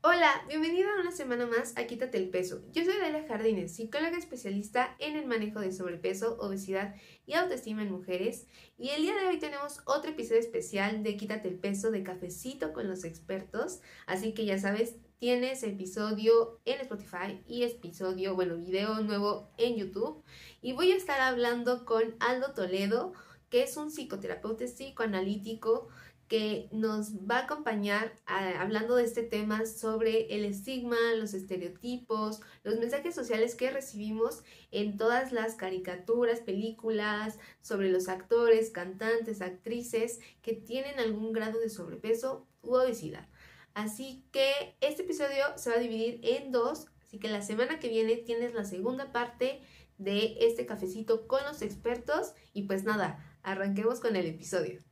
Hola, bienvenido a una semana más a Quítate el Peso. Yo soy Dalia Jardines, psicóloga especialista en el manejo de sobrepeso, obesidad y autoestima en mujeres. Y el día de hoy tenemos otro episodio especial de Quítate el Peso de Cafecito con los expertos. Así que ya sabes, tienes episodio en Spotify y episodio, bueno, video nuevo en YouTube. Y voy a estar hablando con Aldo Toledo, que es un psicoterapeuta psicoanalítico que nos va a acompañar hablando de este tema sobre el estigma, los estereotipos, los mensajes sociales que recibimos en todas las caricaturas, películas, sobre los actores, cantantes, actrices que tienen algún grado de sobrepeso u obesidad. Así que este episodio se va a dividir en dos, así que la semana que viene tienes la segunda parte de este cafecito con los expertos y pues nada, arranquemos con el episodio.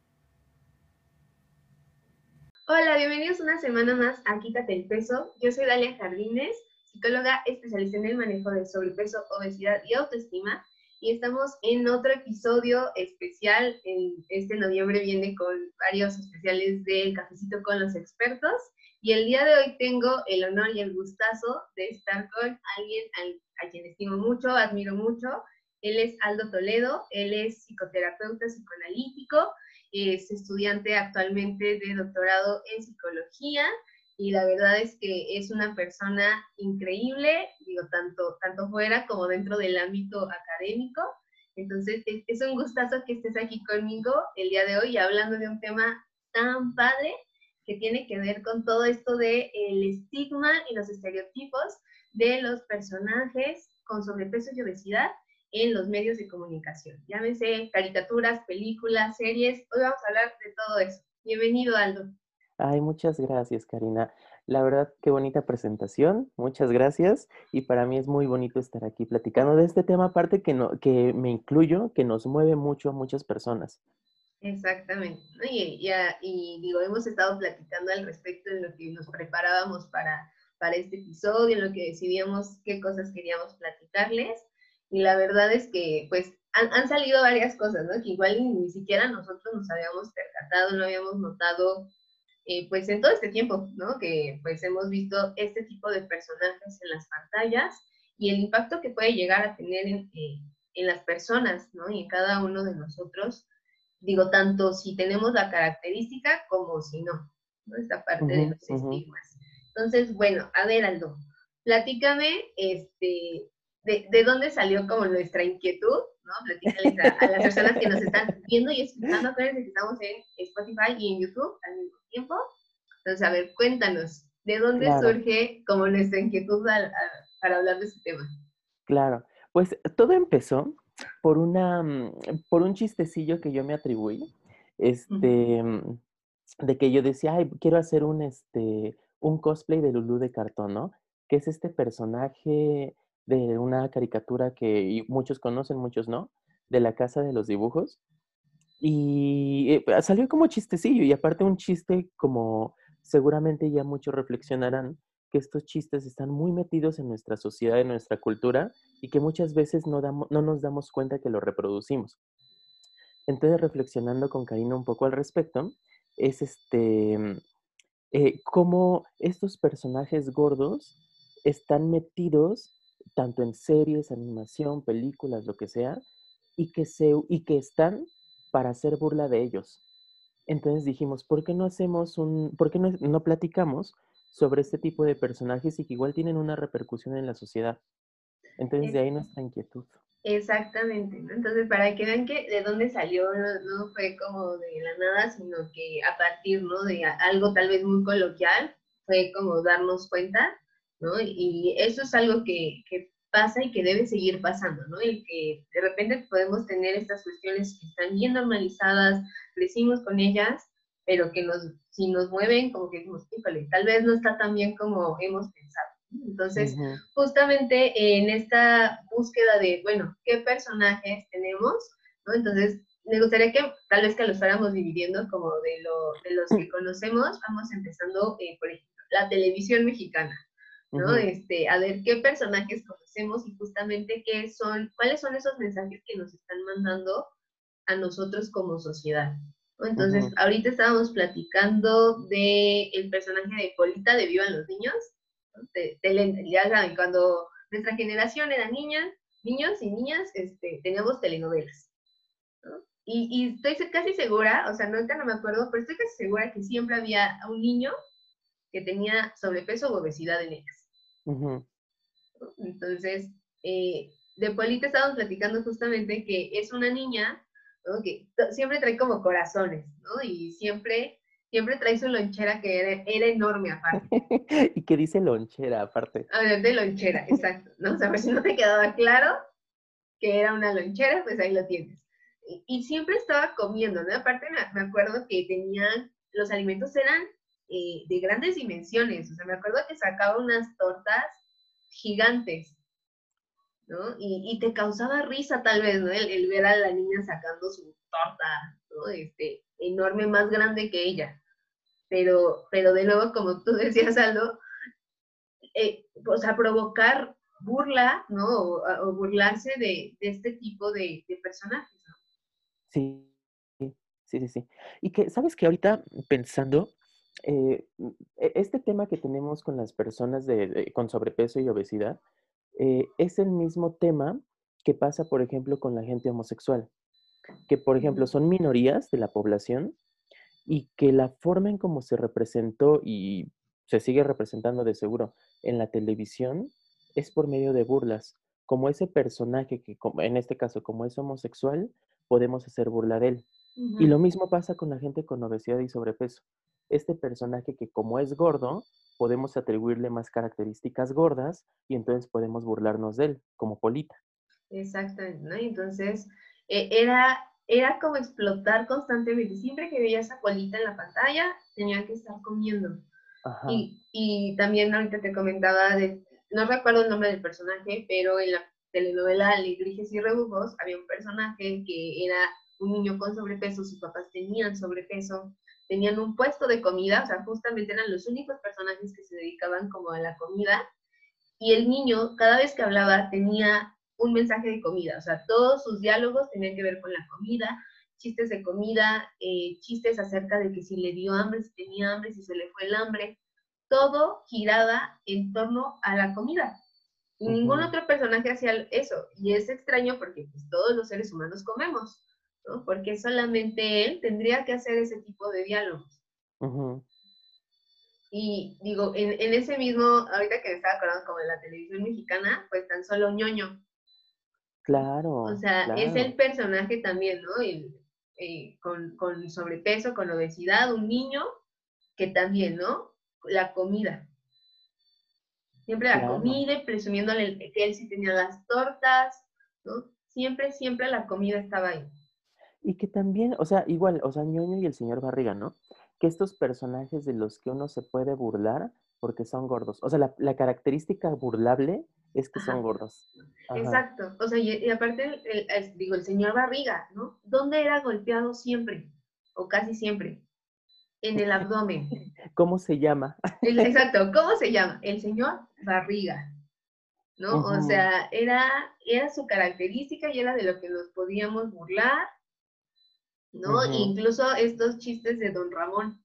Hola, bienvenidos una semana más a Quítate el Peso. Yo soy Dalia Jardines, psicóloga especialista en el manejo de sobrepeso, obesidad y autoestima. Y estamos en otro episodio especial. En este noviembre viene con varios especiales del cafecito con los expertos. Y el día de hoy tengo el honor y el gustazo de estar con alguien a quien estimo mucho, admiro mucho. Él es Aldo Toledo, él es psicoterapeuta psicoanalítico, es estudiante actualmente de doctorado en psicología y la verdad es que es una persona increíble, digo, tanto, tanto fuera como dentro del ámbito académico. Entonces, es un gustazo que estés aquí conmigo el día de hoy hablando de un tema tan padre que tiene que ver con todo esto de el estigma y los estereotipos de los personajes con sobrepeso y obesidad en los medios de comunicación. Llámese caricaturas, películas, series. Hoy vamos a hablar de todo eso. Bienvenido, Aldo. Ay, muchas gracias, Karina. La verdad, qué bonita presentación. Muchas gracias. Y para mí es muy bonito estar aquí platicando de este tema, aparte que, no, que me incluyo, que nos mueve mucho a muchas personas. Exactamente. Y, ya, y digo, hemos estado platicando al respecto en lo que nos preparábamos para, para este episodio, en lo que decidíamos qué cosas queríamos platicarles. Y la verdad es que, pues, han, salido varias cosas, ¿no? Que igual ni, siquiera nosotros nos habíamos percatado, no habíamos notado, eh, pues, en todo este tiempo, ¿no? Que, pues, hemos visto este tipo de personajes en las pantallas y el impacto que puede llegar a tener en, eh, en las personas, ¿no? Y en cada uno de nosotros, digo, tanto si tenemos la característica como si no, ¿no? Esta parte de los estigmas. Entonces, bueno, a ver, Aldo, platícame, este, de, dónde salió como nuestra inquietud, ¿no? Platícales a, las personas que nos están viendo y escuchando. Acuérdense que estamos en Spotify y en YouTube al mismo tiempo. Entonces, a ver, cuéntanos, ¿de dónde surge como nuestra inquietud para hablar de este tema? Claro, pues todo empezó por una, mm, por un chistecillo que yo me atribuí, este, mm, de que yo decía, ay, quiero hacer un, este, un cosplay de Lulu de cartón, ¿no? Que es este personaje de una caricatura que muchos conocen, muchos no, de la Casa de los Dibujos. Y eh, salió como chistecillo y aparte un chiste como seguramente ya muchos reflexionarán que estos chistes están muy metidos en nuestra sociedad, en nuestra cultura y que muchas veces no, damos, no nos damos cuenta que lo reproducimos. Entonces, reflexionando con Karina un poco al respecto, es este, mm, eh, cómo estos personajes gordos están metidos tanto en series, animación, películas, lo que sea, y que, se, y que están para hacer burla de ellos. Entonces dijimos, ¿por qué no hacemos un, por qué no, platicamos sobre este tipo de personajes y que igual tienen una repercusión en la sociedad? Entonces de ahí nuestra inquietud. Exactamente, Entonces, para que vean que de dónde salió, no, fue como de la nada, sino que a partir, ¿no? De algo tal vez muy coloquial, fue como darnos cuenta ¿no? Y eso es algo que, pasa y que debe seguir pasando, ¿no? El que de repente podemos tener estas cuestiones que están bien normalizadas, crecimos con ellas, pero que nos, si nos mueven, como que decimos, híjole, tal vez no está tan bien como hemos pensado. Entonces, justamente en esta búsqueda de, bueno, ¿qué personajes tenemos? ¿no? Entonces, me gustaría que tal vez que los fuéramos dividiendo como de, lo, de los que conocemos, vamos empezando, eh, por ejemplo, la televisión mexicana, ¿no? este, a ver qué personajes conocemos y justamente qué son, cuáles son esos mensajes que nos están mandando a nosotros como sociedad. Entonces, ahorita estábamos platicando de el personaje de Polita de Vivan los Niños. De, ya saben, cuando nuestra generación era niña, niños y niñas, este, teníamos telenovelas. Y, y, estoy casi segura, o sea, no, ahorita no me acuerdo, pero estoy casi segura que siempre había un niño que tenía sobrepeso o obesidad en ellas. Entonces, eh, de Polita estábamos platicando justamente que es una niña que siempre trae como corazones, ¿no? Y siempre, siempre trae su lonchera que era, enorme aparte. y que dice lonchera aparte. A ver, de lonchera, exacto, ¿no? O sea, por si no te quedaba claro que era una lonchera, pues ahí lo tienes. Y, siempre estaba comiendo, ¿no? Aparte me, acuerdo que tenían, los alimentos eran eh, de grandes dimensiones, o sea, me acuerdo que sacaba unas tortas gigantes, ¿no? Y, te causaba risa tal vez, ¿no? El, ver a la niña sacando su torta, ¿no? Este, enorme, más grande que ella. Pero, pero de nuevo, como tú decías, Aldo, eh, o sea, provocar burla, ¿no? O, burlarse de, este tipo de, personajes, ¿no? Sí, sí, sí, sí. Y que, ¿sabes que ahorita pensando, eh, e, este tema que tenemos con las personas de, con sobrepeso y obesidad, eh, es el mismo tema que pasa, por ejemplo, con la gente homosexual, que, por ejemplo, son minorías de la población y que la forma en cómo se representó y se sigue representando de seguro en la televisión es por medio de burlas. Como ese personaje que, en este caso, como es homosexual, podemos hacer burla de él. Y lo mismo pasa con la gente con obesidad y sobrepeso. Este personaje que como es gordo, podemos atribuirle más características gordas y entonces podemos burlarnos de él, como Polita. Exactamente, ¿no? Entonces, e, era, era como explotar constantemente. Siempre que veía esa Polita en la pantalla, tenía que estar comiendo. Y, y, también ahorita te comentaba, de, no recuerdo el nombre del personaje, pero en la telenovela Alegrijes y Rebujos había un personaje que era un niño con sobrepeso, sus papás tenían sobrepeso, tenían un puesto de comida, o sea, justamente eran los únicos personajes que se dedicaban como a la comida, y el niño cada vez que hablaba tenía un mensaje de comida, o sea, todos sus diálogos tenían que ver con la comida, chistes de comida, eh, chistes acerca de que si le dio hambre, si tenía hambre, si se le fue el hambre, todo giraba en torno a la comida. Y ningún otro personaje hacía eso. Y es extraño porque pues, todos los seres humanos comemos. Porque solamente él tendría que hacer ese tipo de diálogos. Y digo, en, ese mismo, ahorita que me estaba acordando como de la televisión mexicana, pues tan solo ñoño. Claro. O sea, es el personaje también, ¿no? Eh, con, con sobrepeso, con obesidad, un niño que también, ¿no? La comida. Siempre la comida y presumiéndole que él sí tenía las tortas, ¿no? Siempre, siempre la comida estaba ahí. Y que también, o sea, igual, o sea, ñoño y el señor Barriga, ¿no? Que estos personajes de los que uno se puede burlar porque son gordos. O sea, la, característica burlable es que son gordos. Exacto. O sea, y, aparte, digo, el señor Barriga, ¿no? ¿Dónde era golpeado siempre? O casi siempre. En el abdomen. ¿Cómo se llama? exacto, ¿cómo se llama? El señor Barriga. ¿No? O sea, era, era su característica y era de lo que nos podíamos burlar ¿no? Incluso estos chistes de Don Ramón,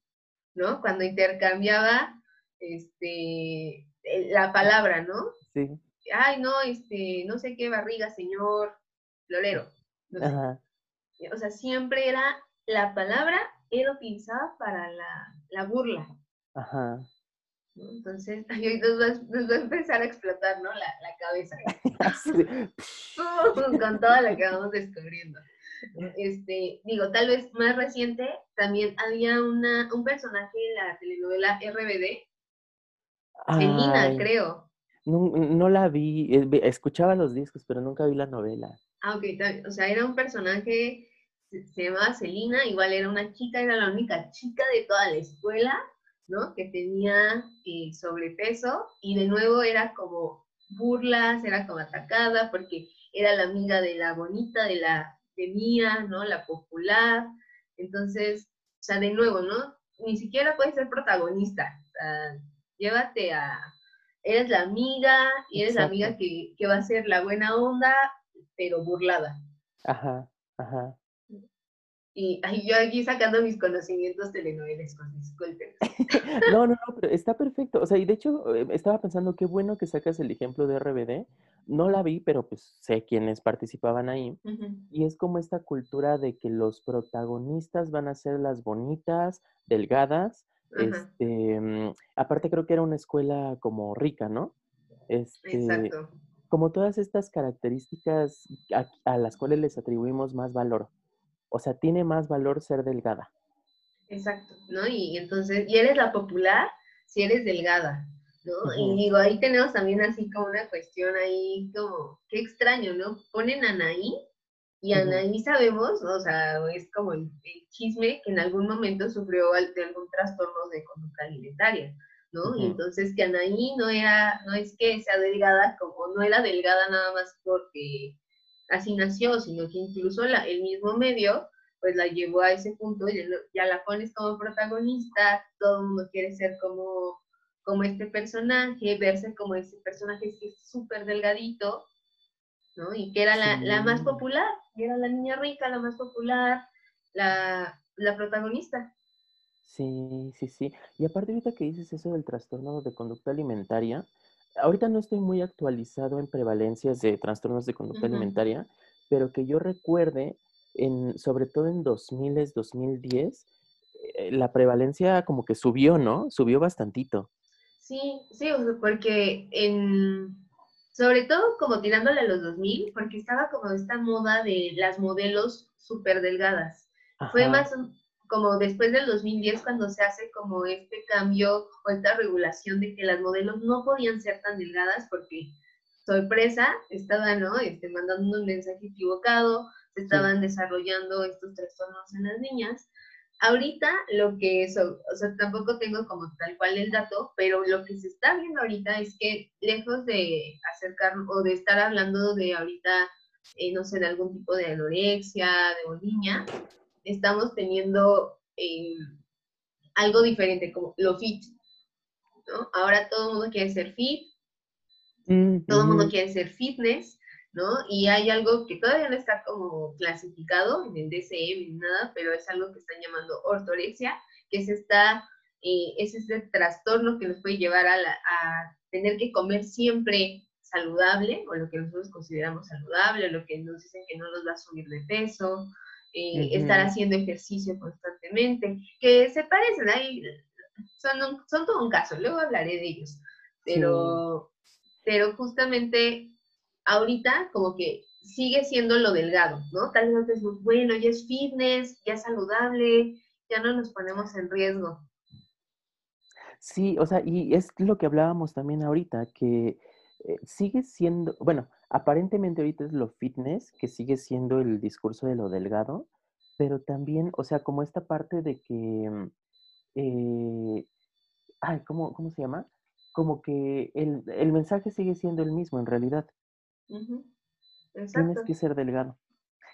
¿no? Cuando intercambiaba este, la palabra, ¿no? Sí. Ay, no, este, no sé qué barriga, señor Florero. O sea, siempre era, la palabra era utilizada para la, burla. Ajá. Entonces, nos va, a empezar a explotar, ¿no? La, la cabeza. Con todo lo que vamos descubriendo. Este, digo, tal vez más reciente, también había una, un personaje en la telenovela RBD, Selina, creo. No, la vi, escuchaba los discos, pero nunca vi la novela. Ah, ok, o sea, era un personaje, se, llamaba Selina, igual era una chica, era la única chica de toda la escuela, ¿no? Que tenía eh, sobrepeso y de nuevo era como burlas, era como atacada porque era la amiga de la bonita, de la tenía, ¿no? La popular. Entonces, o sea, de nuevo, ¿no? Ni siquiera puedes ser protagonista. O sea, llévate a, eres la amiga y eres la amiga que, va a ser la buena onda, pero burlada. Ajá, ajá. Y yo aquí sacando mis conocimientos telenovelescos, disculpen. no, no, no, pero está perfecto. O sea, y de hecho eh, estaba pensando qué bueno que sacas el ejemplo de RBD. No la vi, pero pues sé quiénes participaban ahí. Y es como esta cultura de que los protagonistas van a ser las bonitas, delgadas. Este, mm, aparte creo que era una escuela como rica, ¿no? Este, Exacto. Como todas estas características a las cuales les atribuimos más valor. O sea, tiene más valor ser delgada. Exacto, ¿no? Y, entonces, y eres la popular si eres delgada, ¿no? Y digo, ahí tenemos también así como una cuestión ahí como, qué extraño, ¿no? Ponen a Anaí y Anaí sabemos, o sea, es como el, chisme que en algún momento sufrió de algún trastorno de conducta alimentaria, ¿no? Y entonces que Anaí no era, no es que sea delgada, como no era delgada nada más porque así nació, sino que incluso la, el mismo medio pues la llevó a ese punto, y ya la pones como protagonista, todo el mundo quiere ser como, como este personaje, verse como ese personaje que es súper delgadito, ¿no? Y que era la, la, más popular, era la niña rica, la más popular, la, la protagonista. Sí, sí, sí. Y aparte ahorita que dices eso del trastorno de conducta alimentaria, ahorita no estoy muy actualizado en prevalencias de trastornos de conducta alimentaria, pero que yo recuerde, en, sobre todo en 2000, 2010, eh, la prevalencia como que subió, ¿no? Subió bastantito. Sí, sí, porque en, sobre todo como tirándole a los 2000, porque estaba como esta moda de las modelos súper delgadas. Fue más, como después del 2010 cuando se hace como este cambio o esta regulación de que las modelos no podían ser tan delgadas porque sorpresa, estaban ¿no? este, mandando un mensaje equivocado, se estaban desarrollando estos trastornos en las niñas. Ahorita lo que es, o sea, tampoco tengo como tal cual el dato, pero lo que se está viendo ahorita es que lejos de acercar o de estar hablando de ahorita, eh, no sé, de algún tipo de anorexia, de bulimia, estamos teniendo eh, algo diferente, como lo fit, ¿no? Ahora todo el mundo quiere ser fit, todo el mundo quiere ser fitness, ¿no? Y hay algo que todavía no está como clasificado en el DCM ni nada, pero es algo que están llamando ortorexia, que es esta, eh, es este trastorno que nos puede llevar a, a tener que comer siempre saludable, o lo que nosotros consideramos saludable, o lo que nos dicen que no nos va a subir de peso, eh, estar haciendo ejercicio constantemente, que se parecen, ahí son, son todo un caso, luego hablaré de ellos, pero, pero justamente ahorita como que sigue siendo lo delgado, ¿no? Tal vez es bueno, ya es fitness, ya es saludable, ya no nos ponemos en riesgo. Sí, o sea, y es lo que hablábamos también ahorita, que eh, sigue siendo, bueno, aparentemente ahorita es lo fitness, que sigue siendo el discurso de lo delgado, pero también, o sea, como esta parte de que, mm, eh, ay, ¿cómo, ¿cómo, se llama? Como que el, mensaje sigue siendo el mismo en realidad. Tienes que ser delgado.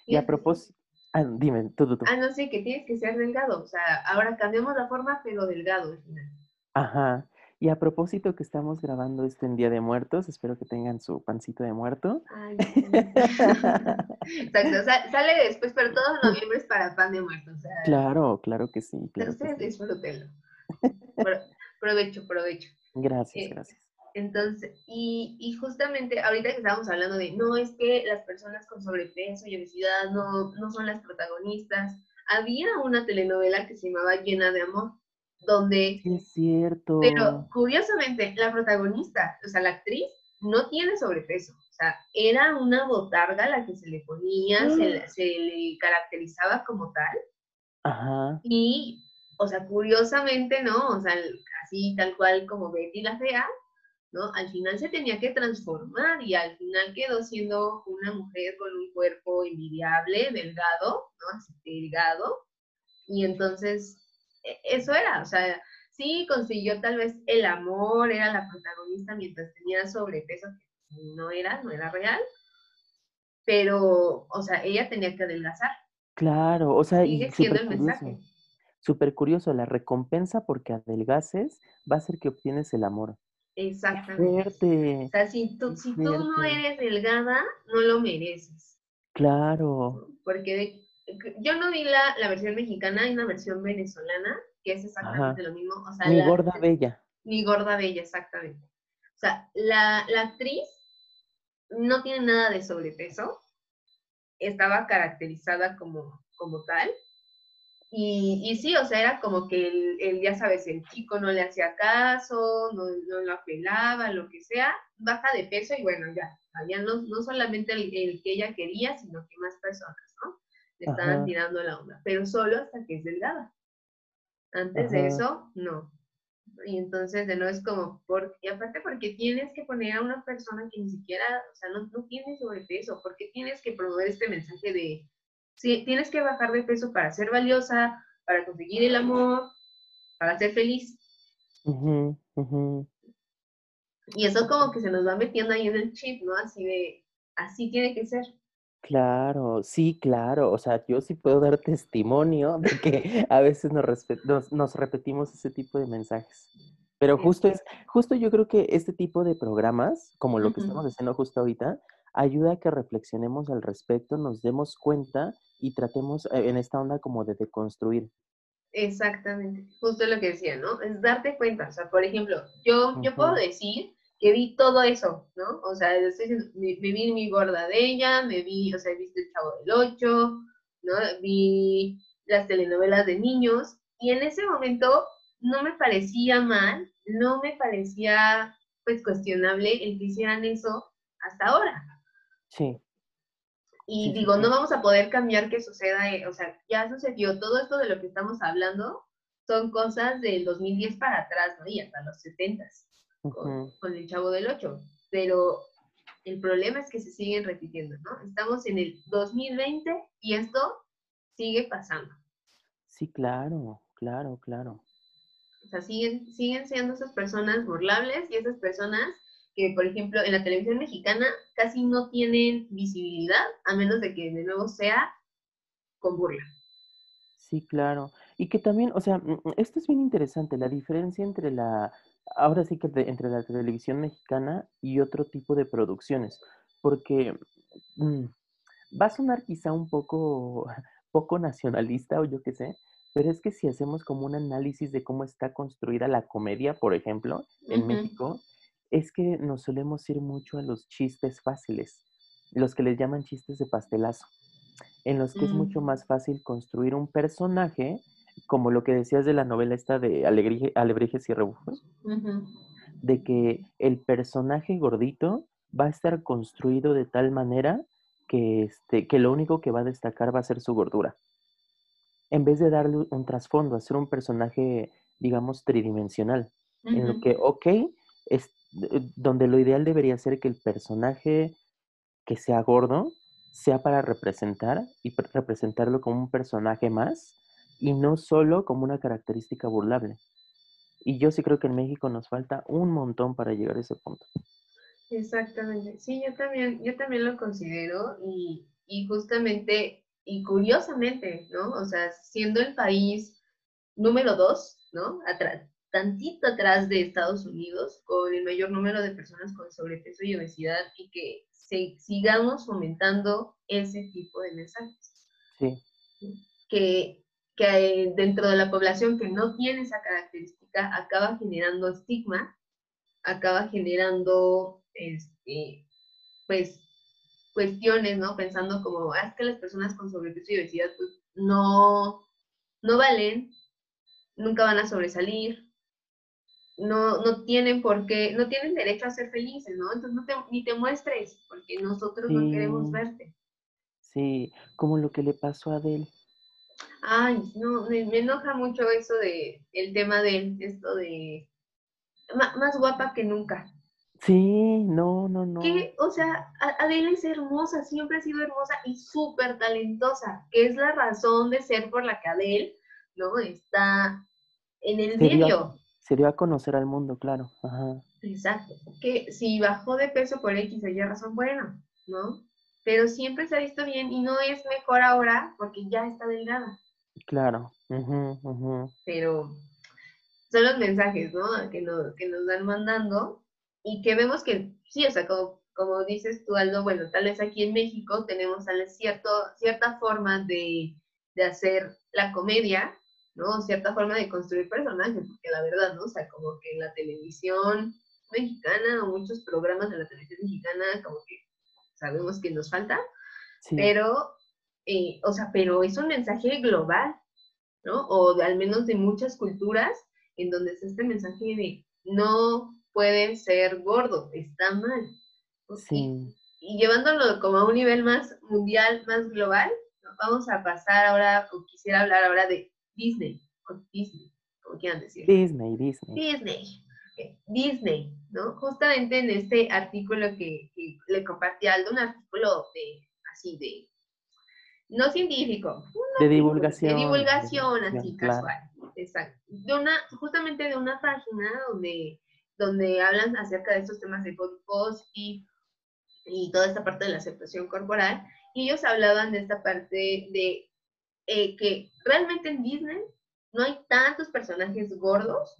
Y, a propósito, ah, dime, tú, tú, Ah, no sé, que tienes que ser delgado. O sea, ahora cambiamos la forma, pero delgado al final. Ajá. Y a propósito que estamos grabando esto en Día de Muertos, espero que tengan su pancito de muerto. Ay, Exacto, sale después, pero todo noviembre es para pan de muertos. claro, claro que sí. Claro ustedes disfrútenlo. provecho, provecho. Gracias, eh, gracias. Entonces, y, y, justamente ahorita que estábamos hablando de, no, es que las personas con sobrepeso y obesidad no, no son las protagonistas. Había una telenovela que se llamaba Llena de Amor donde... Es cierto. Pero curiosamente, la protagonista, o sea, la actriz, no tiene sobrepeso. O sea, era una botarga la que se le ponía, se, ¡Ah! se, le caracterizaba como tal. Ajá. Y, o sea, curiosamente, ¿no? O sea, así tal cual como Betty la Fea, ¿no? Al final se tenía que transformar y al final quedó siendo una mujer con un cuerpo envidiable, delgado, ¿no? Así delgado. Y entonces e, eso era, o sea, sí consiguió tal vez el amor, era la protagonista mientras tenía sobrepeso, que no era, no era real, pero, o sea, ella tenía que adelgazar. Claro, o sea, y siendo el mensaje. Súper curioso, la recompensa porque adelgaces va a ser que obtienes el amor. Exactamente. O sea, si tú, si tú no eres delgada, no lo mereces. Claro. Porque yo no vi la, la versión mexicana, hay una versión venezolana, que es exactamente lo mismo. O sea, mi gorda bella. Mi gorda bella, exactamente. O sea, la, la actriz no tiene nada de sobrepeso, estaba caracterizada como, como tal. Y, y, sí, o sea, era como que el, ya sabes, el chico no le hacía caso, no, no lo apelaba, lo que sea, baja de peso y bueno, ya, ya no, no solamente el, el, que ella quería, sino que más personas, ¿no? Le estaban tirando la onda, pero solo hasta que es delgada. Antes de eso, no. Y entonces de nuevo es como, por, y aparte porque tienes que poner a una persona que ni siquiera, o sea, no, no tiene sobrepeso, porque tienes que promover este mensaje de, sí, tienes que bajar de peso para ser valiosa, para conseguir el amor, para ser feliz. Y eso como que se nos va metiendo ahí en el chip, ¿no? Así de, así tiene que ser. Claro, sí, claro. O sea, yo sí puedo dar testimonio de que a veces nos, nos, repetimos ese tipo de mensajes. Pero justo es, justo yo creo que este tipo de programas, como lo que estamos haciendo justo ahorita, ayuda a que reflexionemos al respecto, nos demos cuenta y tratemos eh, en esta onda como de deconstruir. Exactamente, justo lo que decía, ¿no? Es darte cuenta. O sea, por ejemplo, yo, yo puedo decir que vi todo eso, ¿no? O sea, me, vi mi gorda de ella, me vi, o sea, he visto el Chavo del Ocho, ¿no? Vi las telenovelas de niños y en ese momento no me parecía mal, no me parecía pues cuestionable el que hicieran eso hasta ahora. Sí. Y digo, no vamos a poder cambiar que suceda, eh, o sea, ya sucedió todo esto de lo que estamos hablando, son cosas del 2010 para atrás, ¿no? Y hasta los 70 con, el Chavo del 8, pero el problema es que se siguen repitiendo, ¿no? Estamos en el 2020 y esto sigue pasando. Sí, claro, claro, claro. O sea, siguen, siguen siendo esas personas burlables y esas personas que, por ejemplo, en la televisión mexicana casi no tienen visibilidad, a menos de que de nuevo sea con burla. Sí, claro. Y que también, o sea, mm, esto es bien interesante, la diferencia entre la ahora sí que entre la televisión mexicana y otro tipo de producciones, porque mm, va a sonar quizá un poco, poco nacionalista o yo qué sé, pero es que si hacemos como un análisis de cómo está construida la comedia, por ejemplo, en México, es que nos solemos ir mucho a los chistes fáciles, los que les llaman chistes de pastelazo, en los que es mucho mm. más fácil construir un personaje como lo que decías de la novela esta de Alebrijes y Rebujos, de que el personaje gordito va a estar construido de tal manera que, este, que lo único que va a destacar va a ser su gordura. En vez de darle un trasfondo, hacer un personaje, digamos, tridimensional, en lo que, ok, es eh, donde lo ideal debería ser que el personaje que sea gordo sea para representar y representarlo como un personaje más y no solo como una característica burlable. Y yo sí creo que en México nos falta un montón para llegar a ese punto. Exactamente, sí, yo también, yo también lo considero y, y justamente y curiosamente, ¿no? O sea, siendo el país número dos, ¿no? Atrás, tantito atrás de Estados Unidos, con el mayor número de personas con sobrepeso y obesidad, y que se, sigamos fomentando ese tipo de mensajes. Sí. Que que dentro de la población que no tiene esa característica acaba generando estigma, acaba generando, este, pues, cuestiones, ¿no? Pensando como, ah, es que las personas con sobrepeso y obesidad, pues, no, no valen, nunca van a sobresalir, no, no tienen por qué, no tienen derecho a ser felices, ¿no? Entonces no te, ni te muestres, porque nosotros no queremos verte. Sí, como lo que le pasó a Adele. Ay, no, me, enoja mucho eso de el tema de esto de más guapa que nunca. Sí, no, no, no. Que, o sea, Adele es hermosa, siempre ha sido hermosa y súper talentosa, que es la razón de ser por la que Adele, ¿no? Está en el medio. Se dio a conocer al mundo, claro. Ajá. Exacto. Que si bajó de peso por X o Y razón, bueno, ¿no? Pero siempre se ha visto bien y no es mejor ahora porque ya está delgada. Claro. Pero son los mensajes, ¿no? Que nos, que nos dan mandando y que vemos que sí, o sea, como, como dices tú, Aldo, bueno, tal vez aquí en México tenemos tal vez cierto, cierta forma de, de hacer la comedia, ¿no? Cierta forma de construir personajes, porque la verdad, ¿no? O sea, como que la televisión mexicana o muchos programas de la televisión mexicana, como que sabemos que nos falta, pero, eh, o sea, pero es un mensaje global, ¿no? O de, al menos de muchas culturas en donde es este mensaje de no pueden ser gordo, está mal. Sí. Y, llevándolo como a un nivel más mundial, más global, vamos a pasar ahora, o quisiera hablar ahora de Disney, o Disney, como quieran decir. Disney, Disney. Disney. Disney, ¿no? Justamente en este artículo que, le compartí a Aldo, un artículo de, así de, no científico. De divulgación. De divulgación, así, casual. Exacto. De una, justamente de una página donde, donde hablan acerca de estos temas de body y, y toda esta parte de la aceptación corporal. Y ellos hablaban de esta parte de eh, que realmente en Disney no hay tantos personajes gordos,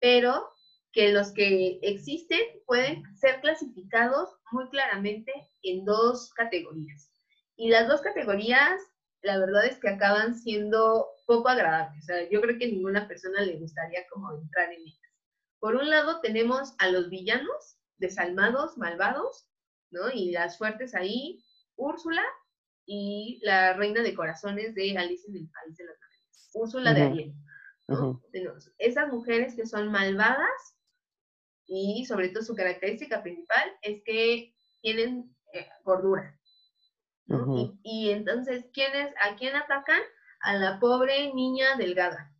pero que los que existen pueden ser clasificados muy claramente en dos categorías. Y las dos categorías, la verdad es que acaban siendo poco agradables. O sea, yo creo que a ninguna persona le gustaría como entrar en ellas. Por un lado tenemos a los villanos, desalmados, malvados, ¿no? Y las fuertes ahí, Úrsula y la reina de corazones de Alice en el País de las Maravillas, Úrsula de Ariel. ¿no? Esas mujeres que son malvadas y sobre todo su característica principal es que tienen eh, gordura. y, entonces, ¿quiénes, ¿a quién atacan? A la pobre niña delgada.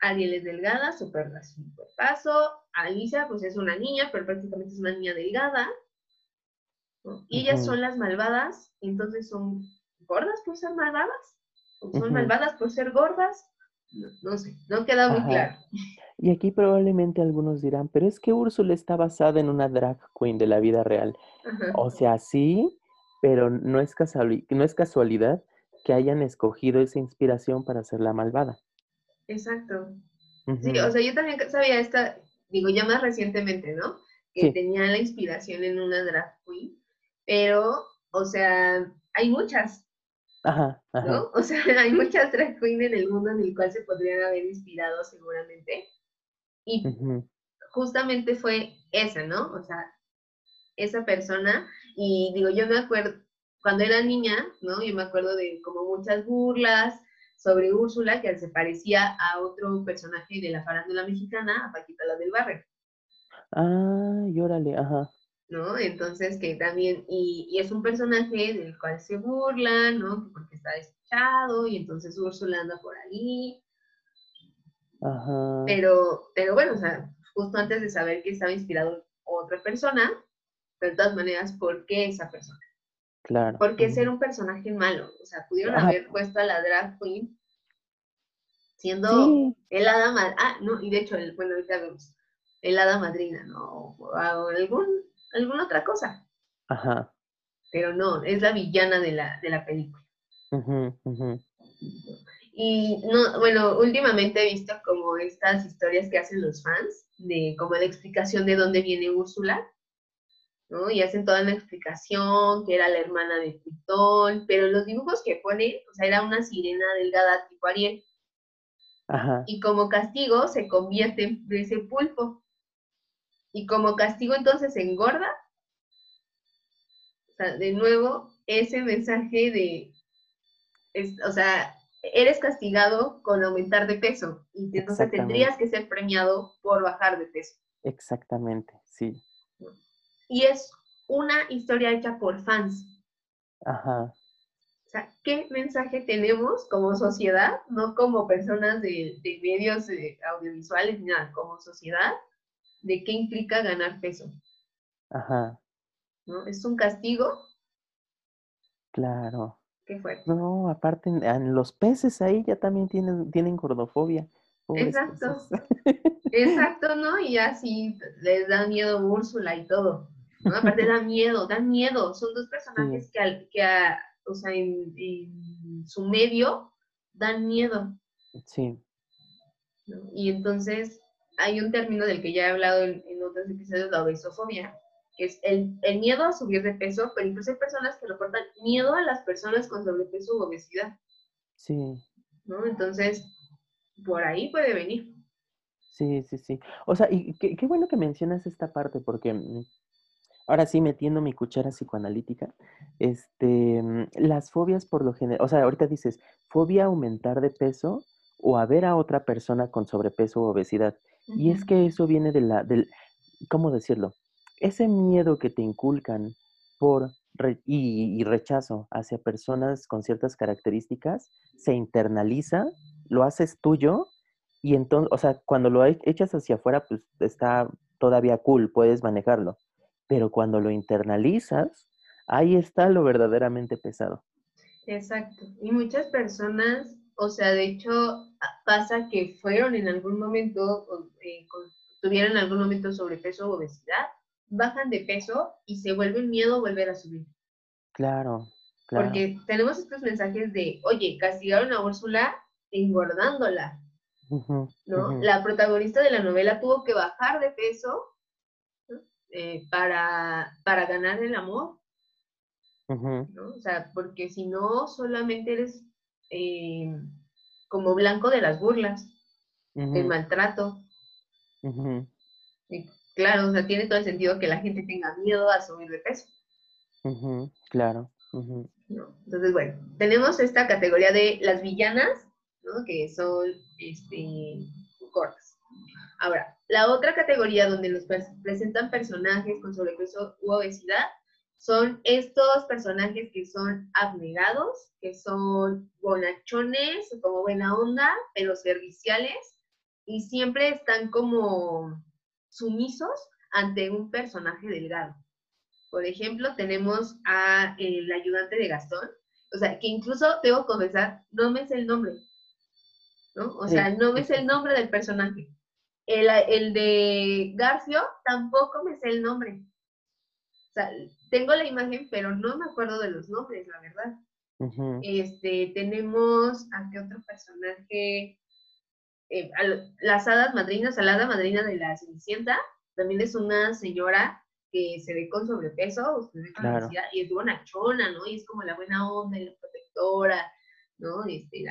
Ariel es delgada, super, super paso. Alicia, pues es una niña, pero prácticamente es una niña delgada. Y ellas son las malvadas, entonces son gordas por ser malvadas. son malvadas por ser gordas. No, sé, no queda muy claro. Y aquí probablemente algunos dirán, pero es que Úrsula está basada en una drag queen de la vida real. O sea, sí, pero no es, no es casualidad que hayan escogido esa inspiración para ser la malvada. Exacto. Sí, o sea, yo también sabía esta, digo, ya más recientemente, ¿no? Que tenía la inspiración en una drag queen, pero, o sea, hay muchas, Ajá, ¿no? O sea, hay muchas drag queens en el mundo en el cual se podrían haber inspirado seguramente. Y justamente fue esa, ¿no? O sea, esa persona. Y digo, yo me acuerdo, cuando era niña, ¿no? Yo me acuerdo de como muchas burlas sobre Úrsula, que se parecía a otro personaje de la farándula mexicana, a Paquita la del Barrio. Ah, y órale, ajá. ¿No? Entonces, que también, y, es un personaje del cual se burla, ¿no? Porque está despechado y entonces Úrsula anda por ahí. Ajá. Pero, pero bueno, o sea, justo antes de saber que estaba inspirado otra persona, pero de todas maneras, ¿por qué esa persona? Claro. ¿Por qué ser un personaje malo? O sea, pudieron haber puesto a la drag queen siendo el hada madrina. Ah, no, y de hecho, el, bueno, ahorita vemos el hada madrina, ¿no? O algún alguna otra cosa. Ajá. Pero no, es la villana de la, de la película. Y no, bueno, últimamente he visto como estas historias que hacen los fans, de como la explicación de dónde viene Úrsula, ¿no? Y hacen toda una explicación, que era la hermana de Tritón, pero los dibujos que pone, o sea, era una sirena delgada tipo Ariel. Ajá. Y como castigo se convierte en ese pulpo y como castigo entonces engorda. O sea, de nuevo, ese mensaje de, o sea, eres castigado con aumentar de peso y entonces tendrías que ser premiado por bajar de peso. Exactamente, sí. Y es una historia hecha por fans. Ajá. O sea, ¿qué mensaje tenemos como sociedad, no como personas de, de medios eh, audiovisuales, nada, como sociedad, de qué implica ganar peso. Ajá. ¿No? ¿Es un castigo? Claro. ¿Qué fue? No, aparte, los peces ahí ya también tienen, tienen gordofobia. Exacto. Exacto, ¿no? Y así les da miedo Úrsula y todo. ¿no? Aparte da miedo, da miedo. Son dos personajes que, que o sea, en, su medio dan miedo. Sí. Y entonces, hay un término del que ya he hablado en, otros episodios, la obesofobia, que es el, el, miedo a subir de peso, pero incluso hay personas que reportan miedo a las personas con sobrepeso u obesidad. Sí. ¿No? Entonces, por ahí puede venir. Sí, sí, sí. O sea, y qué, qué bueno que mencionas esta parte, porque mm, ahora sí metiendo mi cuchara psicoanalítica, este, mm, las fobias por lo general, o sea, ahorita dices, fobia a aumentar de peso o a ver a otra persona con sobrepeso o obesidad. Y es que eso viene de la, del, ¿cómo decirlo? Ese miedo que te inculcan por y, rechazo hacia personas con ciertas características se internaliza, lo haces tuyo y entonces, o sea, cuando lo e, echas hacia afuera, pues está todavía cool, puedes manejarlo. Pero cuando lo internalizas, ahí está lo verdaderamente pesado. Exacto. Y muchas personas, o sea, de hecho, pasa que fueron en algún momento, eh, tuvieron en algún momento sobrepeso o obesidad, bajan de peso y se vuelven miedo a volver a subir. Claro, claro. Porque tenemos estos mensajes de, oye, castigaron a Úrsula engordándola. ¿no? La protagonista de la novela tuvo que bajar de peso eh, para, para ganar el amor. ¿no? O sea, porque si no, solamente eres eh, como blanco de las burlas, del maltrato. claro, o sea, tiene todo el sentido que la gente tenga miedo a subir de peso. claro. Entonces, bueno, tenemos esta categoría de las villanas, ¿no? que son este, cortas. Ahora, la otra categoría donde nos presentan personajes con sobrepeso u obesidad son estos personajes que son abnegados, que son bonachones, como buena onda, pero serviciales, y siempre están como sumisos ante un personaje delgado. Por ejemplo, tenemos a el ayudante de Gastón, o sea, que incluso debo confesar, no me sé el nombre, ¿no? O sea, no me sé el nombre del personaje. El, el de Garcio tampoco me sé el nombre. O sea, tengo la imagen, pero no me acuerdo de los nombres, la verdad. Este, tenemos a qué otro personaje, eh, las hadas madrinas, a la hada madrina de la Cenicienta, también es una señora que se ve con sobrepeso, se ve con obesidad, y es bonachona, ¿no? Y es como la buena onda y la protectora, ¿no? Este,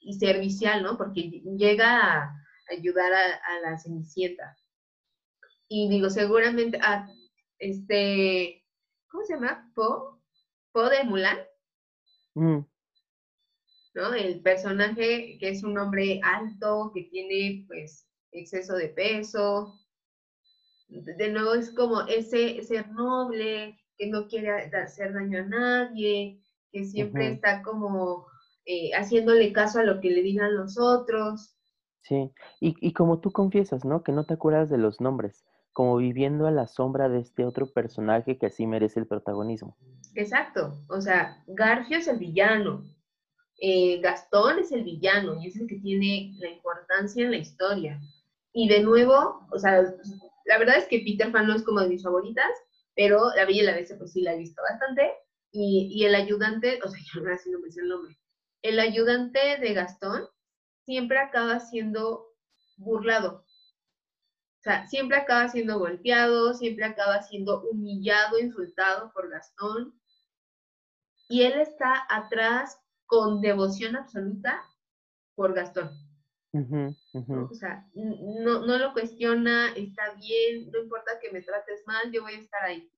y servicial, ¿no? Porque llega a ayudar a, la Cenicienta. Y digo, seguramente, ah, este, ¿cómo se llama? Po, Po de Mulan. Mm. ¿No? El personaje que es un hombre alto, que tiene pues exceso de peso. De nuevo es como ese ser noble, que no quiere hacer daño a nadie, que siempre está como eh, haciéndole caso a lo que le digan los otros. Sí, y, y como tú confiesas, ¿no? Que no te acuerdas de los nombres como viviendo a la sombra de este otro personaje que así merece el protagonismo. Exacto, o sea, Garfio es el villano, eh, Gastón es el villano y es el que tiene la importancia en la historia. Y de nuevo, o sea, la verdad es que Peter Pan no es como de mis favoritas, pero La Bella y la Bestia pues sí la he visto bastante. Y, y el ayudante, o sea, yo no sé el nombre, el ayudante de Gastón siempre acaba siendo burlado. O sea, siempre acaba siendo golpeado, siempre acaba siendo humillado, insultado por Gastón. Y él está atrás con devoción absoluta por Gastón. O sea, no, no, lo cuestiona, está bien, no importa que me trates mal, yo voy a estar ahí.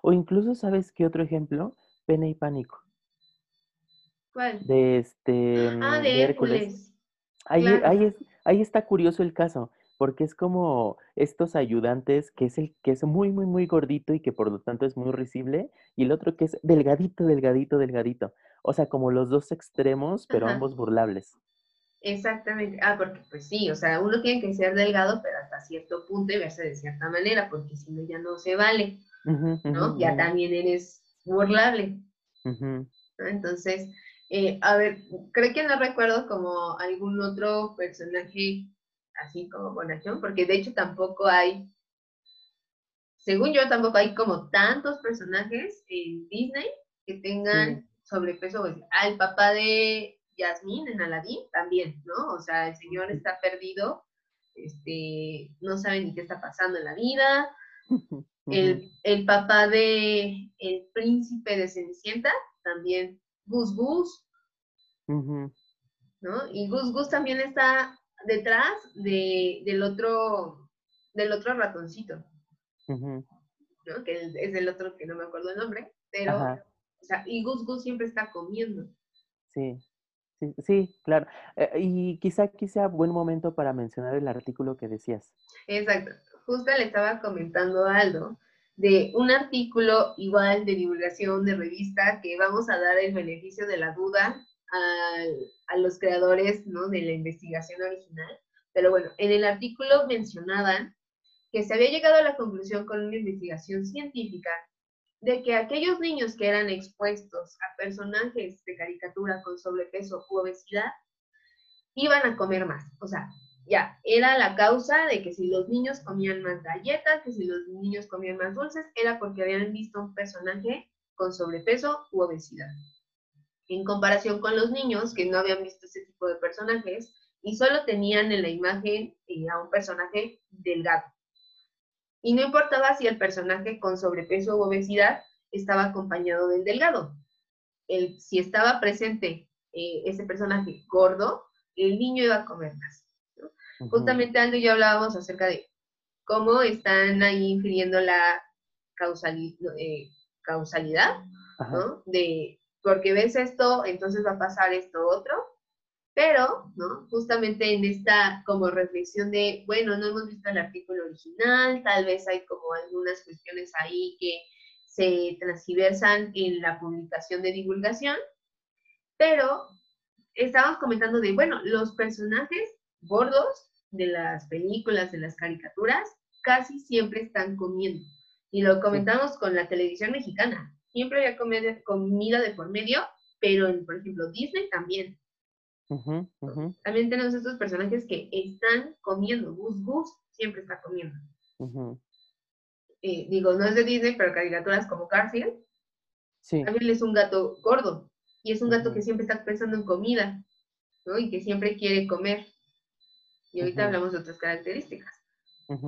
o incluso, ¿sabes qué otro ejemplo? Pena y pánico. ¿Cuál? De este. Ah, mm, de, Hércules. Ahí, ahí, es, ahí está curioso el caso, porque es como estos ayudantes, que es el que es muy, muy, muy gordito y que por lo tanto es muy risible, y el otro que es delgadito, delgadito, delgadito. O sea, como los dos extremos, pero ambos burlables. Exactamente. Ah, porque pues sí, o sea, uno tiene que ser delgado, pero hasta cierto punto y verse de cierta manera, porque si no ya no se vale, ¿no? ya también eres burlable. Entonces, eh, a ver, creo que no recuerdo como algún otro personaje así como bonachón, porque de hecho tampoco hay, según yo, tampoco hay como tantos personajes en Disney que tengan sobrepeso. Al papá de Yasmín en Aladdin también, ¿no? O sea, el señor está perdido, este, no sabe ni qué está pasando en la vida, el, el, papá de el príncipe de Cenicienta, también Gus Gus. ¿no? Y Gus Gus también está detrás de, del otro del otro ratoncito. ¿no? Que es el otro que no me acuerdo el nombre, pero, o sea, y Gus Gus siempre está comiendo. Sí, sí, sí, claro. Eh, y quizá aquí sea buen momento para mencionar el artículo que decías. Exacto. Justo le estaba comentando a Aldo de un artículo igual de divulgación de revista que vamos a dar el beneficio de la duda a, los creadores ¿no? de la investigación original. Pero bueno, en el artículo mencionaban que se había llegado a la conclusión con una investigación científica de que aquellos niños que eran expuestos a personajes de caricatura con sobrepeso u obesidad iban a comer más. O sea, ya, era la causa de que si los niños comían más galletas, que si los niños comían más dulces, era porque habían visto un personaje con sobrepeso u obesidad. En comparación con los niños que no habían visto ese tipo de personajes y solo tenían en la imagen eh, a un personaje delgado. Y no importaba si el personaje con sobrepeso u obesidad estaba acompañado del delgado. El, si estaba presente eh, ese personaje gordo, el niño iba a comer más. Justamente Aldo y yo hablábamos acerca de cómo están ahí infiriendo la eh, causalidad, ¿no? De porque ves esto, entonces va a pasar esto otro. Pero, ¿no? Justamente en esta como reflexión de, bueno, no hemos visto el artículo original, tal vez hay como algunas cuestiones ahí que se transversan en la publicación de divulgación, pero estábamos comentando de, bueno, los personajes gordos de las películas, de las caricaturas, casi siempre están comiendo. Y lo comentamos con la televisión mexicana. Siempre había comida de por medio, pero en, por ejemplo, Disney también. También tenemos estos personajes que están comiendo. Gus Gus siempre está comiendo. Eh, digo, no es de Disney, pero caricaturas como Garfield. Sí. También es un gato gordo. Y es un gato que siempre está pensando en comida, ¿no? Y que siempre quiere comer. Y ahorita hablamos de otras características.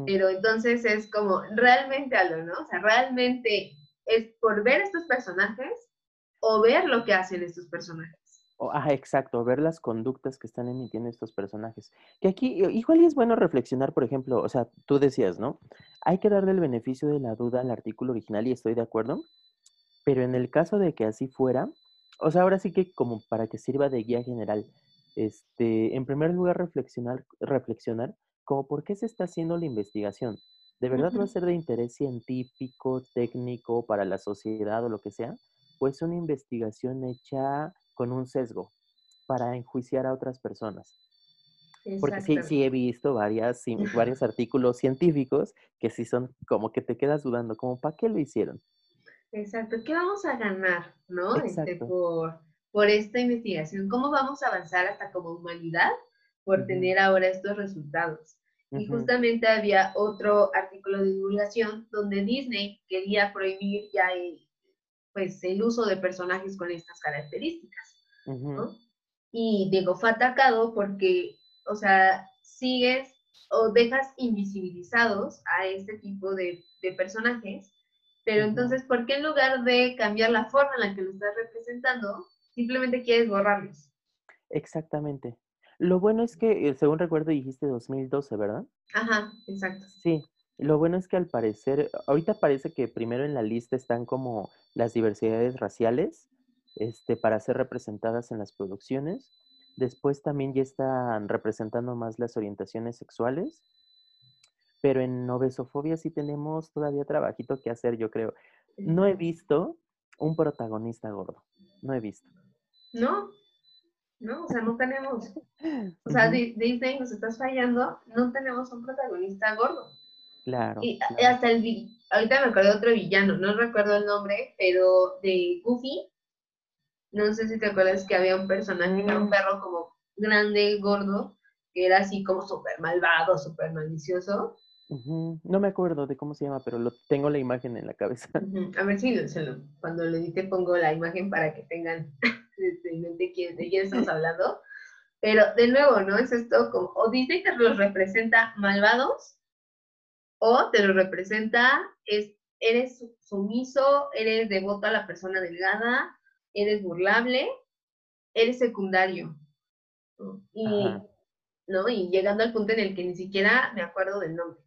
Pero entonces es como realmente algo, ¿no? O sea, realmente es por ver estos personajes o ver lo que hacen estos personajes ah, exacto, ver las conductas que están emitiendo estos personajes. Que aquí, igual es bueno reflexionar, por ejemplo, o sea, tú decías, ¿no? Hay que darle el beneficio de la duda al artículo original y estoy de acuerdo, pero en el caso de que así fuera, o sea, ahora sí que como para que sirva de guía general, este, en primer lugar, reflexionar, reflexionar como por qué se está haciendo la investigación. ¿De verdad va a ser de interés científico, técnico, para la sociedad o lo que sea? Pues una investigación hecha con un sesgo para enjuiciar a otras personas. Porque sí, sí he visto varias, varios artículos científicos que sí son como que te quedas dudando, como ¿para qué lo hicieron? Exacto, ¿qué vamos a ganar, no? Este, por, por esta investigación, ¿cómo vamos a avanzar hasta como humanidad por tener ahora estos resultados? Y justamente había otro artículo de divulgación donde Disney quería prohibir ya el, pues, el uso de personajes con estas características. Y digo, fue atacado porque, o sea, sigues o dejas invisibilizados a este tipo de, personajes, pero entonces, ¿por qué en lugar de cambiar la forma en la que lo estás representando, simplemente quieres borrarlos? Exactamente. Lo bueno es que, eh, según recuerdo, dijiste 2012, ¿verdad? Ajá, exacto. Sí. Lo bueno es que al parecer, ahorita parece que primero en la lista están como las diversidades raciales, este, para ser representadas en las producciones. Después también ya están representando más las orientaciones sexuales. Pero en obesofobia sí tenemos todavía trabajito que hacer, yo creo. No he visto un protagonista gordo. No he visto. No, no, o sea, no tenemos. O sea, Disney nos estás fallando, no tenemos un protagonista gordo. Claro. Y hasta el. Ahorita me acuerdo de otro villano, no recuerdo el nombre, pero de Goofy, no sé si te acuerdas que había un personaje, un mm. perro como grande, gordo, que era así como súper malvado, súper malicioso. No me acuerdo de cómo se llama, pero lo tengo la imagen en la cabeza. A ver si cuando lo edite pongo la imagen para que tengan este, de quién, de quién estamos hablando. Pero de nuevo, ¿no? Es esto como, o Disney te los representa malvados, O te lo representa, es, eres sumiso, eres devoto a la persona delgada, eres burlable, eres secundario. Y, ¿no? y llegando al punto en el que ni siquiera me acuerdo del nombre.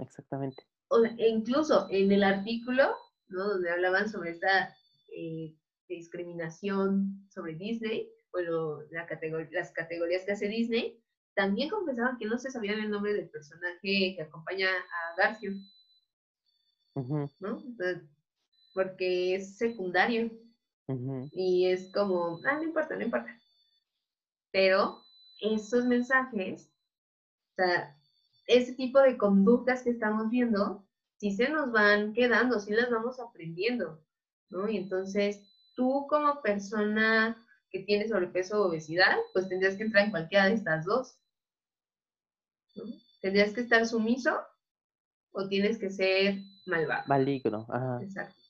Exactamente. O, e incluso en el artículo, ¿no? donde hablaban sobre esta eh, discriminación sobre Disney, bueno, la las categorías que hace Disney, también confesaban que no se sabía el nombre del personaje que acompaña a Garfield. ¿No? porque es secundario. Y es como, ah, no importa, no importa. Pero esos mensajes, o sea, ese tipo de conductas que estamos viendo, sí se nos van quedando, sí las vamos aprendiendo, ¿no? Y entonces, tú como persona que tiene sobrepeso o obesidad, pues tendrías que entrar en cualquiera de estas dos. Tendrías que estar sumiso o tienes que ser malvado. Maligno, ajá. Exacto.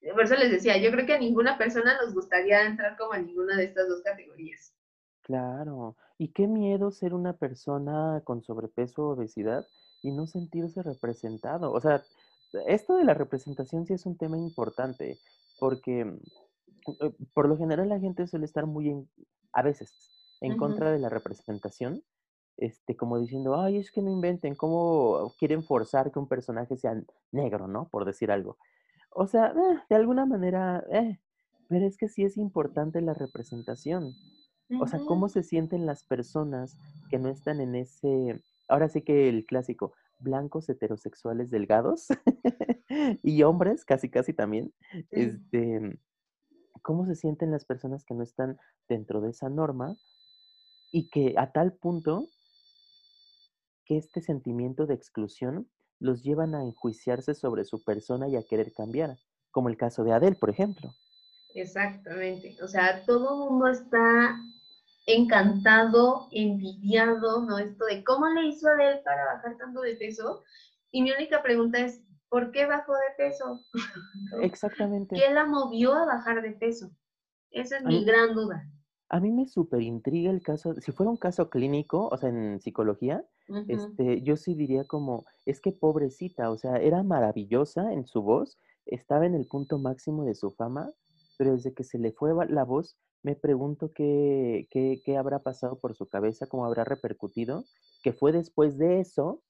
Y por eso les decía, yo creo que a ninguna persona nos gustaría entrar como a ninguna de estas dos categorías. Claro. Y qué miedo ser una persona con sobrepeso o obesidad y no sentirse representado. O sea, esto de la representación sí es un tema importante, porque eh, por lo general la gente suele estar muy en, a veces, en contra de la representación, este, como diciendo, ay, es que no inventen, ¿cómo quieren forzar que un personaje sea negro, ¿no? Por decir algo. O sea, eh, de alguna manera, eh, pero es que sí es importante la representación. O sea, ¿cómo se sienten las personas que no están en ese, ahora sí que el clásico, blancos heterosexuales delgados y hombres, casi casi también, este, ¿cómo se sienten las personas que no están dentro de esa norma y que a tal punto que este sentimiento de exclusión los llevan a enjuiciarse sobre su persona y a querer cambiar, como el caso de Adele, por ejemplo. Exactamente, o sea, todo mundo está encantado, envidiado, ¿no? Esto de cómo le hizo Adele para bajar tanto de peso. Y mi única pregunta es, ¿por qué bajó de peso? Exactamente. ¿Qué la movió a bajar de peso? Esa es mi gran duda. A mí me súper intriga el caso, si fuera un caso clínico, o sea, en psicología, este, yo sí diría como, es que pobrecita, o sea, era maravillosa en su voz, estaba en el punto máximo de su fama, pero desde que se le fue la voz, me pregunto qué, qué, qué habrá pasado por su cabeza, cómo habrá repercutido, que fue después de eso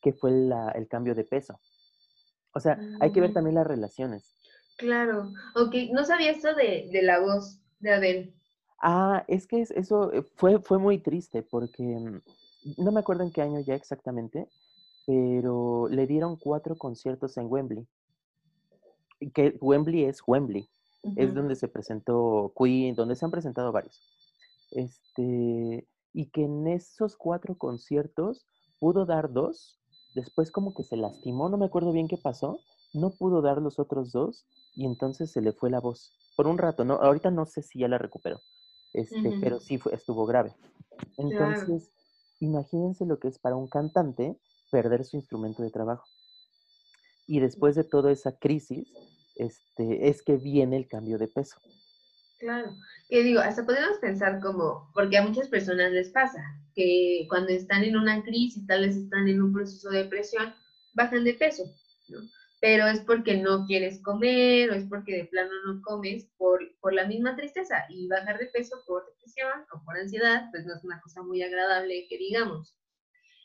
que fue la, el cambio de peso. O sea, hay que ver mm. también las relaciones. Claro, ok, no sabía esto de, de la voz de Adele. Ah, es que eso eh, fue, fue muy triste porque mm, no me acuerdo en qué año ya exactamente, pero le dieron cuatro conciertos en Wembley. Que Wembley es Wembley, es donde se presentó Queen, donde se han presentado varios. Este, y que en esos cuatro conciertos pudo dar dos, después como que se lastimó, no me acuerdo bien qué pasó, no pudo dar los otros dos y entonces se le fue la voz. Por un rato, ¿no? Ahorita no sé si ya la recuperó, este, pero sí fue, estuvo grave. Entonces, imagínense lo que es para un cantante perder su instrumento de trabajo. Y después de toda esa crisis, este, es que viene el cambio de peso. Claro, que digo, hasta podemos pensar como, porque a muchas personas les pasa, que cuando están en una crisis, tal vez están en un proceso de depresión, bajan de peso, ¿no? pero es porque no quieres comer o es porque de plano no comes por, por la misma tristeza y bajar de peso por depresión o por ansiedad, pues no es una cosa muy agradable que digamos.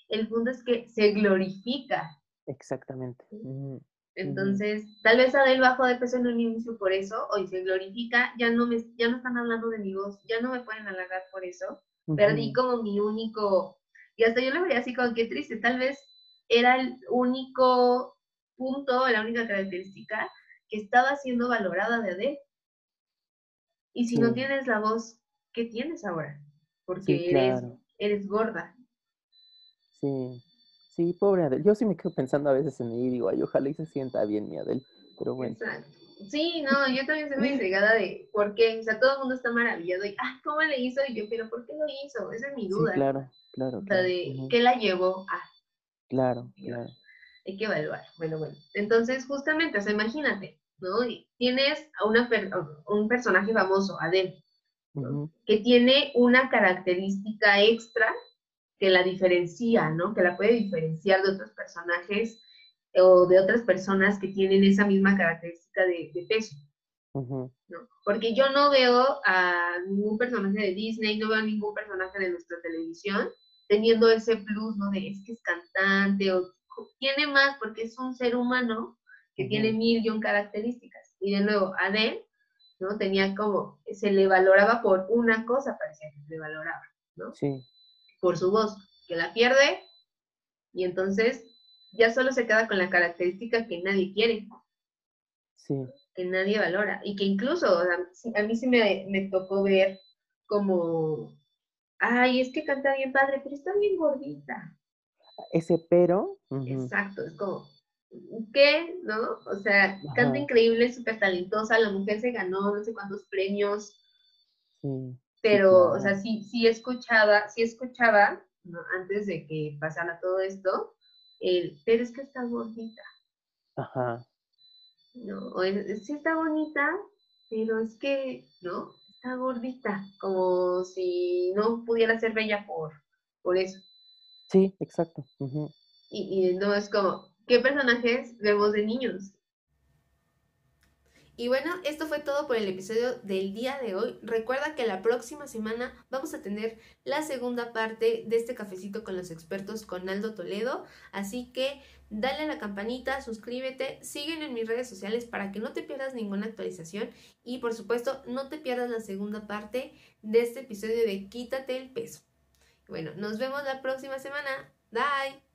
El punto es que se glorifica. Exactamente. Entonces, tal vez Adel bajó de peso en un inicio por eso, hoy se glorifica, ya no, me, ya no están hablando de mi voz, ya no me pueden halagar por eso, perdí como mi único, y hasta yo lo veía así como que triste, tal vez era el único punto, la única característica que estaba siendo valorada de Adele. Y si no tienes la voz, ¿qué tienes ahora? Porque eres, eres gorda. Sí, sí, pobre Adele. Yo sí me quedo pensando a veces en ella y digo, ay, ojalá y se sienta bien mi Adele, pero bueno. Sí, no, yo también estoy muy intrigada de por qué, o sea, todo el mundo está maravillado y, ah, ¿cómo le hizo? Y yo, pero ¿por qué lo hizo? Esa es mi duda. claro, claro. O sea, de, ¿qué la llevó a? Claro, claro hay que evaluar. Bueno, bueno. Entonces, justamente, o sea, imagínate, ¿no? Tienes a una un personaje famoso, Adele, que tiene una característica extra que la diferencia, ¿no? Que la puede diferenciar de otros personajes o de otras personas que tienen esa misma característica de, peso. ¿no? Porque yo no veo a ningún personaje de Disney, no veo a ningún personaje de nuestra televisión teniendo ese plus, ¿no? De es que es cantante o tiene más porque es un ser humano que tiene mil y un características. Y de nuevo, Adele, ¿no? Tenía como, se le valoraba por una cosa, parecía que se le valoraba, ¿no? Sí. Por su voz, que la pierde y entonces ya solo se queda con la característica que nadie quiere. Sí. Que nadie valora. Y que incluso, a mí sí me, me tocó ver como, ay, es que canta bien padre, pero está bien gordita. Ese pero. Exacto, es como, ¿qué? ¿No? O sea, canta increíble, súper talentosa, la mujer se ganó no sé cuántos premios. Sí, pero, o sea, sí, sí escuchaba, sí escuchaba, antes de que pasara todo esto, el, pero es que está gordita. Ajá. No, o sí está bonita, pero es que, ¿no? Está gordita, como si no pudiera ser bella por, por eso. Sí, exacto. y, y no es como, ¿qué personajes vemos de niños? Y bueno, esto fue todo por el episodio del día de hoy. Recuerda que la próxima semana vamos a tener la segunda parte de este cafecito con los expertos con Aldo Toledo. Así que dale a la campanita, suscríbete, sígueme en mis redes sociales para que no te pierdas ninguna actualización y por supuesto no te pierdas la segunda parte de este episodio de Quítate el peso. Bueno, nos vemos la próxima semana. Bye.